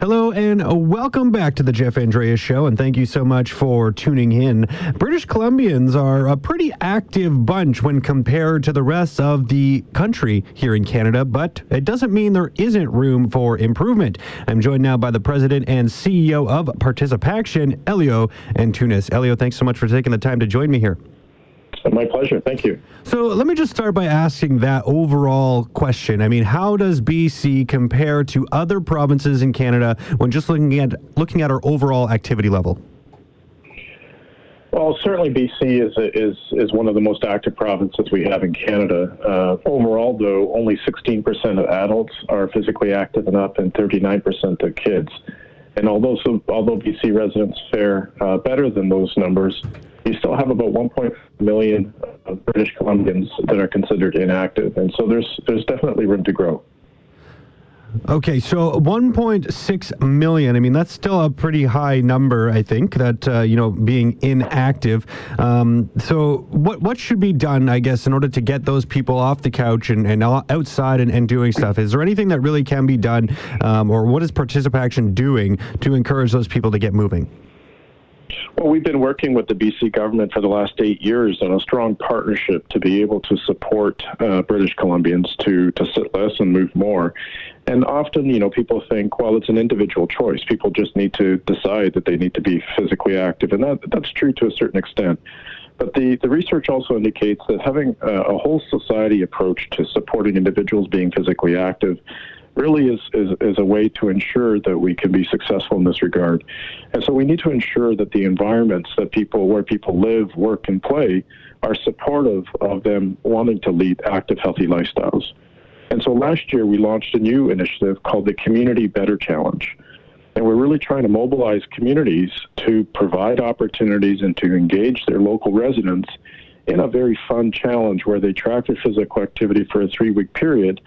Hello and welcome back to the Jeff Andreas Show, and thank you so much for tuning in. British Columbians are a pretty active bunch when compared to the rest of the country here in Canada, but it doesn't mean there isn't room for improvement. I'm joined now by the president and CEO of ParticipACTION, Elio Antunes. Elio, thanks so much for taking the time to join me here. My pleasure. Thank you. So let me just start by asking that overall question. I mean, how does BC compare to other provinces in Canada when just looking at looking at our overall activity level? Well, certainly BC is is is one of the most active provinces we have in Canada. Uh, overall, though, only 16% of adults are physically active enough, and 39% of kids. And although so, although BC residents fare uh, better than those numbers, you still have about 1.5 million British Columbians that are considered inactive, and so there's there's definitely room to grow. Okay, so 1.6 million. I mean, that's still a pretty high number. I think that uh, you know being inactive. Um, so what what should be done? I guess in order to get those people off the couch and, and outside and, and doing stuff. Is there anything that really can be done, um, or what is Participaction doing to encourage those people to get moving? Well, we've been working with the BC government for the last eight years on a strong partnership to be able to support uh, British Columbians to, to sit less and move more. And often, you know, people think, well, it's an individual choice. People just need to decide that they need to be physically active. And that, that's true to a certain extent. But the, the research also indicates that having a, a whole society approach to supporting individuals being physically active really is, is, is a way to ensure that we can be successful in this regard. And so we need to ensure that the environments that people, where people live, work, and play, are supportive of them wanting to lead active, healthy lifestyles. And so last year we launched a new initiative called the Community Better Challenge. And we're really trying to mobilize communities to provide opportunities and to engage their local residents in a very fun challenge where they track their physical activity for a three week period,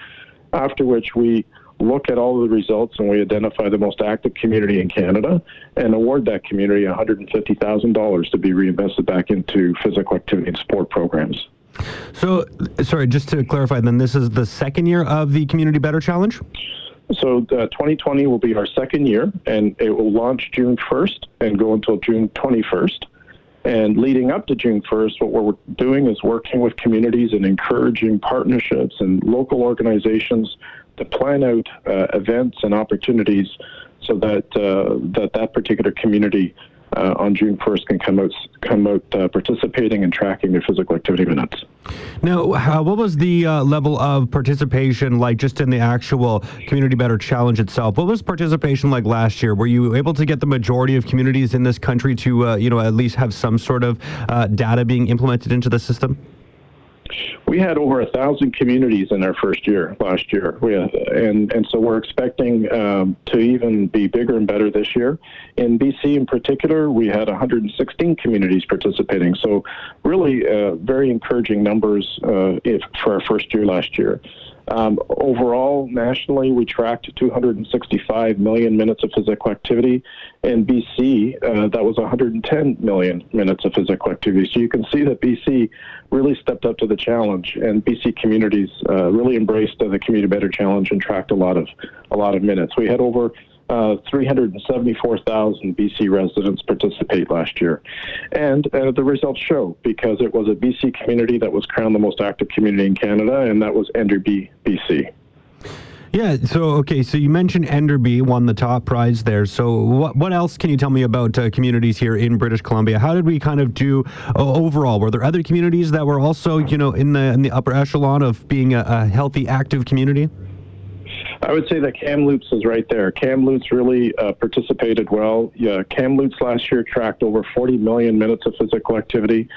after which we look at all of the results and we identify the most active community in Canada and award that community $150,000 to be reinvested back into physical activity and sport programs. So, sorry, just to clarify, then this is the second year of the Community Better Challenge? So, uh, 2020 will be our second year, and it will launch June 1st and go until June 21st. And leading up to June 1st, what we're doing is working with communities and encouraging partnerships and local organizations to plan out uh, events and opportunities so that uh, that that particular community uh, on June 1st can come out come out uh, participating and tracking their physical activity minutes. Now, what was the uh, level of participation like just in the actual Community Better Challenge itself? What was participation like last year? Were you able to get the majority of communities in this country to uh, you know at least have some sort of data being implemented into the system? We had over a thousand communities in our first year last year. We have, and and so we're expecting um, to even be bigger and better this year. In BC, in particular, we had 116 communities participating. So really, uh, very encouraging numbers uh, if, for our first year last year. Um, overall, nationally, we tracked 265 million minutes of physical activity. In BC, uh, that was 110 million minutes of physical activity. So you can see that BC really stepped up to the challenge, and BC communities uh, really embraced the Community Better Challenge and tracked a lot of a lot of minutes. We had over uh, 374,000 BC residents participate last year. And uh, the results show because it was a BC community that was crowned the most active community in Canada, and that was Enderby, BC. Yeah. So okay. So you mentioned Enderby won the top prize there. So what what else can you tell me about uh, communities here in British Columbia? How did we kind of do uh, overall? Were there other communities that were also you know in the in the upper echelon of being a, a healthy, active community? I would say that Kamloops is right there. Kamloops really uh, participated well. Yeah, Kamloops last year tracked over 40 million minutes of physical activity.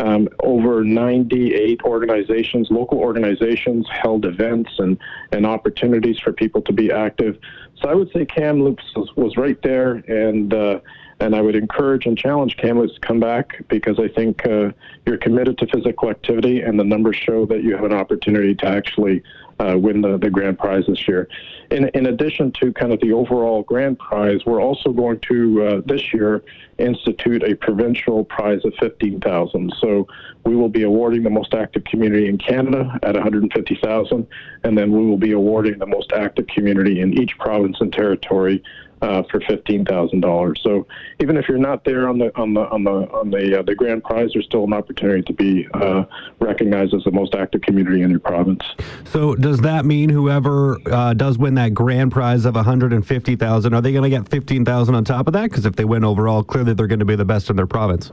Um, over 98 organizations, local organizations, held events and, and opportunities for people to be active. So I would say Kamloops was, was right there, and uh, and I would encourage and challenge Kamloops to come back because I think uh, you're committed to physical activity, and the numbers show that you have an opportunity to actually uh, win the, the grand prize this year. In, in addition to kind of the overall grand prize, we're also going to uh, this year institute a provincial prize of 15,000. So we will be awarding the most active community in Canada at 150,000, and then we will be awarding the most active community in each province and territory uh, for fifteen thousand dollars. So even if you're not there on the on the on the on the uh, the grand prize, there's still an opportunity to be uh, recognized as the most active community in your province. So does that mean whoever uh, does win that grand prize of one hundred and fifty thousand, are they going to get fifteen thousand on top of that? Because if they win overall, clearly they're going to be the best in their province.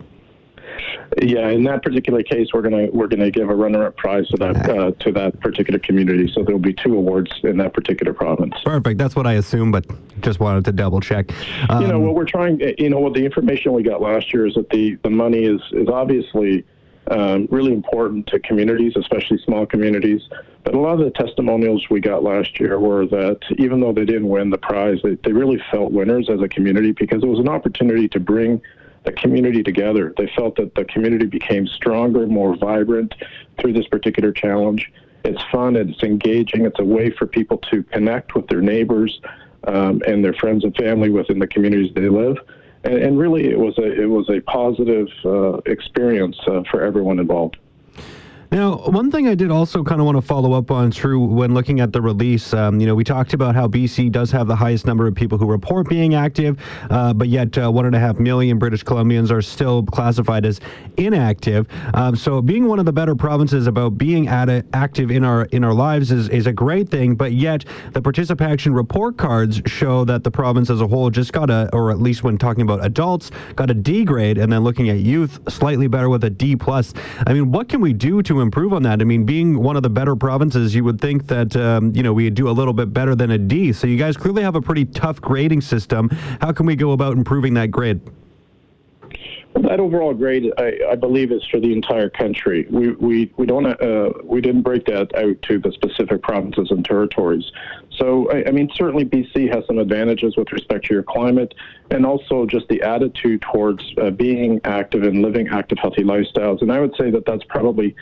Yeah, in that particular case, we're gonna we're gonna give a runner-up prize to that uh, to that particular community. So there'll be two awards in that particular province. Perfect. That's what I assumed, but just wanted to double check. Um, you know what we're trying. You know what the information we got last year is that the the money is is obviously um, really important to communities, especially small communities. But a lot of the testimonials we got last year were that even though they didn't win the prize, they, they really felt winners as a community because it was an opportunity to bring the community together. They felt that the community became stronger, more vibrant through this particular challenge. It's fun, it's engaging, it's a way for people to connect with their neighbors um, and their friends and family within the communities they live. And, and really, it was a it was a positive uh, experience uh, for everyone involved. Now, one thing I did also kind of want to follow up on, True, when looking at the release, um, you know, we talked about how BC does have the highest number of people who report being active, uh, but yet uh, one and a half million British Columbians are still classified as inactive. Um, so, being one of the better provinces about being at active in our in our lives is is a great thing. But yet, the participation report cards show that the province as a whole just got a, or at least when talking about adults, got a D grade, and then looking at youth, slightly better with a D plus. I mean, what can we do to improve on that? I mean, being one of the better provinces, you would think that um, you know we do a little bit better than a D. So you guys clearly have a pretty tough grading system. How can we go about improving that grade? Well, that overall grade, I, I, believe, is for the entire country. We we we don't uh, we didn't break that out to the specific provinces and territories. So I, I, mean, certainly BC has some advantages with respect to your climate, and also just the attitude towards uh, being active and living active, healthy lifestyles. And I would say that that's probably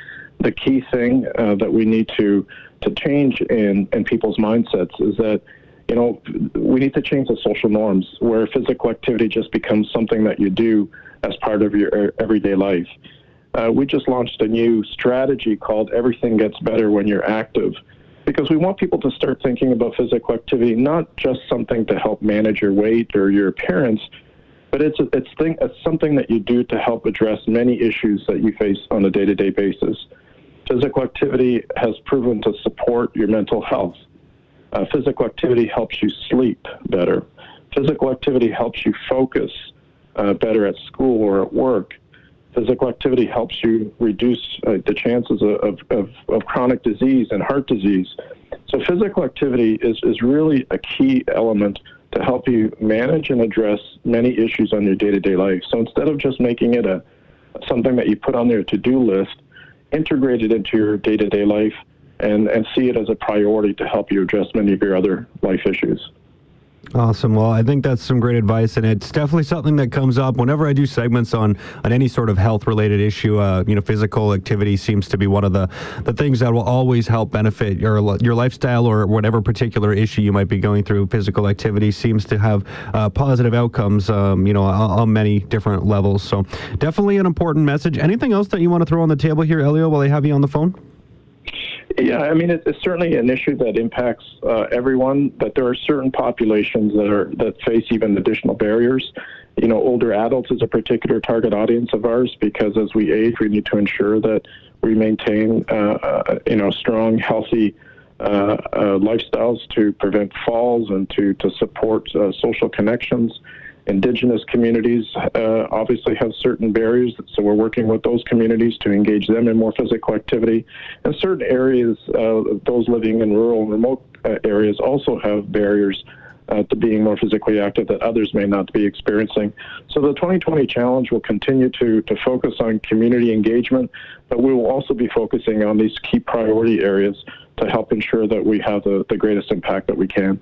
the key thing uh, that we need to to change in in people's mindsets is that you know we need to change the social norms where physical activity just becomes something that you do as part of your everyday life. Uh, we just launched a new strategy called Everything Gets Better When You're Active because we want people to start thinking about physical activity not just something to help manage your weight or your appearance, but it's it's, thing, it's something that you do to help address many issues that you face on a day-to-day basis. Physical activity has proven to support your mental health. Uh, physical activity helps you sleep better. Physical activity helps you focus uh, better at school or at work. Physical activity helps you reduce uh, the chances of, of, of, chronic disease and heart disease. So, physical activity is, is really a key element to help you manage and address many issues on your day to day life. So, instead of just making it a something that you put on your to do list, integrate it into your day to day life and, and see it as a priority to help you address many of your other life issues. Awesome. Well, I think that's some great advice, and it's definitely something that comes up whenever I do segments on on any sort of health related issue. Uh, you know, physical activity seems to be one of the the things that will always help benefit your your lifestyle or whatever particular issue you might be going through. Physical activity seems to have uh, positive outcomes. Um, you know, on, on, many different levels. So, definitely an important message. Anything else that you want to throw on the table here, Elio, while I have you on the phone? Yeah, I mean, it's certainly an issue that impacts uh, everyone, but there are certain populations that are that face even additional barriers. You know, older adults is a particular target audience of ours because as we age, we need to ensure that we maintain, uh, uh, you know, strong, healthy uh, uh, lifestyles to prevent falls and to to support uh, social connections. Indigenous communities uh, obviously have certain barriers, so we're working with those communities to engage them in more physical activity. And certain areas, uh, those living in rural and remote uh, areas, also have barriers uh, to being more physically active that others may not be experiencing. So the 2020 challenge will continue to, to focus on community engagement, but we will also be focusing on these key priority areas to help ensure that we have the, the greatest impact that we can.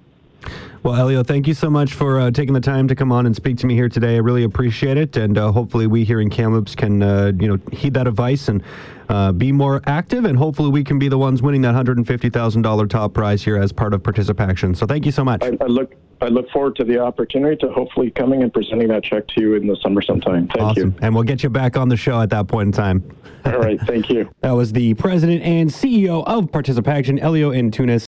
Well, Elio, thank you so much for uh, taking the time to come on and speak to me here today. I really appreciate it, and uh, hopefully we here in Kamloops can, uh, you know, heed that advice and uh, be more active, and hopefully we can be the ones winning that hundred and fifty thousand dollar top prize here as part of participation. So thank you so much. I, I, look. I look forward to the opportunity to hopefully coming and presenting that check to you in the summer sometime. Thank awesome. you. And we'll get you back on the show at that point in time. All right. Thank you. that was the president and CEO of ParticipACTION, Elio Antunes.